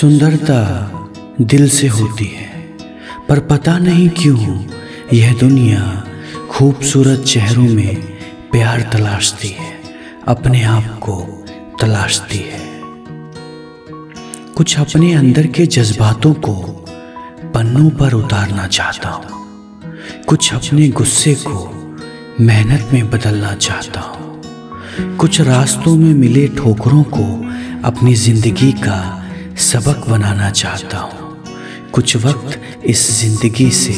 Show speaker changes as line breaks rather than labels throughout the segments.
सुंदरता दिल से होती है। पर पता नहीं क्यों, यह दुनिया खूबसूरत चेहरों में प्यार तलाशती है, अपने आप को तलाशती है। कुछ अपने अंदर के जज्बातों को पन्नों पर उतारना चाहता हूँ। कुछ अपने गुस्से को मेहनत में बदलना चाहता हूँ। कुछ रास्तों में मिले ठोकरों को अपनी ज़िंदगी का सबक बनाना चाहता हूँ। कुछ वक्त इस ज़िंदगी से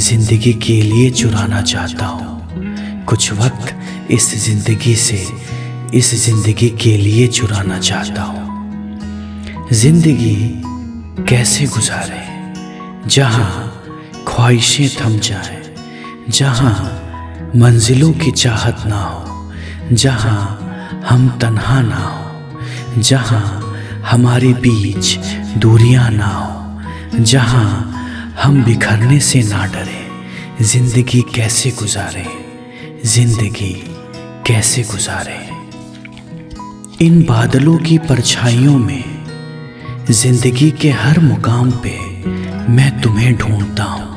ज़िंदगी के लिए चुराना चाहता हूँ। कुछ वक्त इस ज़िंदगी से इस ज़िंदगी के लिए चुराना चाहता हूँ। ज़िंदगी कैसे गुजारे? जहाँ ख्वाहिशें थम जाए, जहाँ मंजिलों की चाहत ना हो, जहाँ हम तन्हा ना हो, जहाँ हमारे बीच दूरियाँ ना हो, जहाँ हम बिखरने से ना डरे। ज़िंदगी कैसे गुजारे? ज़िंदगी कैसे गुजारे? इन बादलों की परछाइयों में ज़िंदगी के हर मुकाम पे मैं तुम्हें ढूंढता हूँ।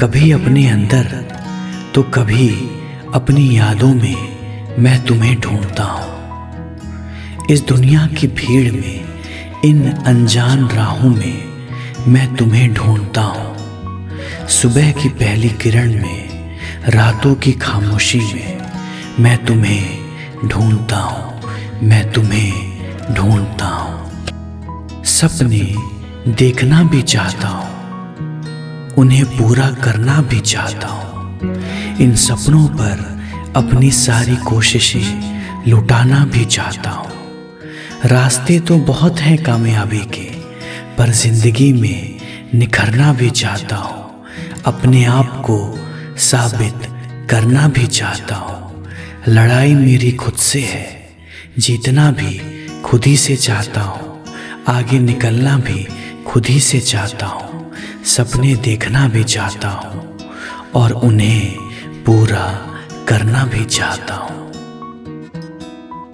कभी अपने अंदर तो कभी अपनी यादों में मैं तुम्हें ढूंढता हूँ। इस दुनिया की भीड़ में, इन अनजान राहों में मैं तुम्हें ढूंढता हूँ। सुबह की पहली किरण में, रातों की खामोशी में मैं तुम्हें ढूंढता हूँ, मैं तुम्हें ढूंढता हूँ। सपने देखना भी चाहता हूँ, उन्हें पूरा करना भी चाहता हूँ। इन सपनों पर अपनी सारी कोशिशें लुटाना भी चाहता हूँ। रास्ते तो बहुत हैं कामयाबी के, पर ज़िंदगी में निखरना भी चाहता हूँ। अपने आप को साबित करना भी चाहता हूँ। लड़ाई मेरी खुद से है, जीतना भी खुद ही से चाहता हूँ। आगे निकलना भी खुद ही से चाहता हूँ। सपने देखना भी चाहता हूँ और उन्हें पूरा करना भी चाहता हूँ।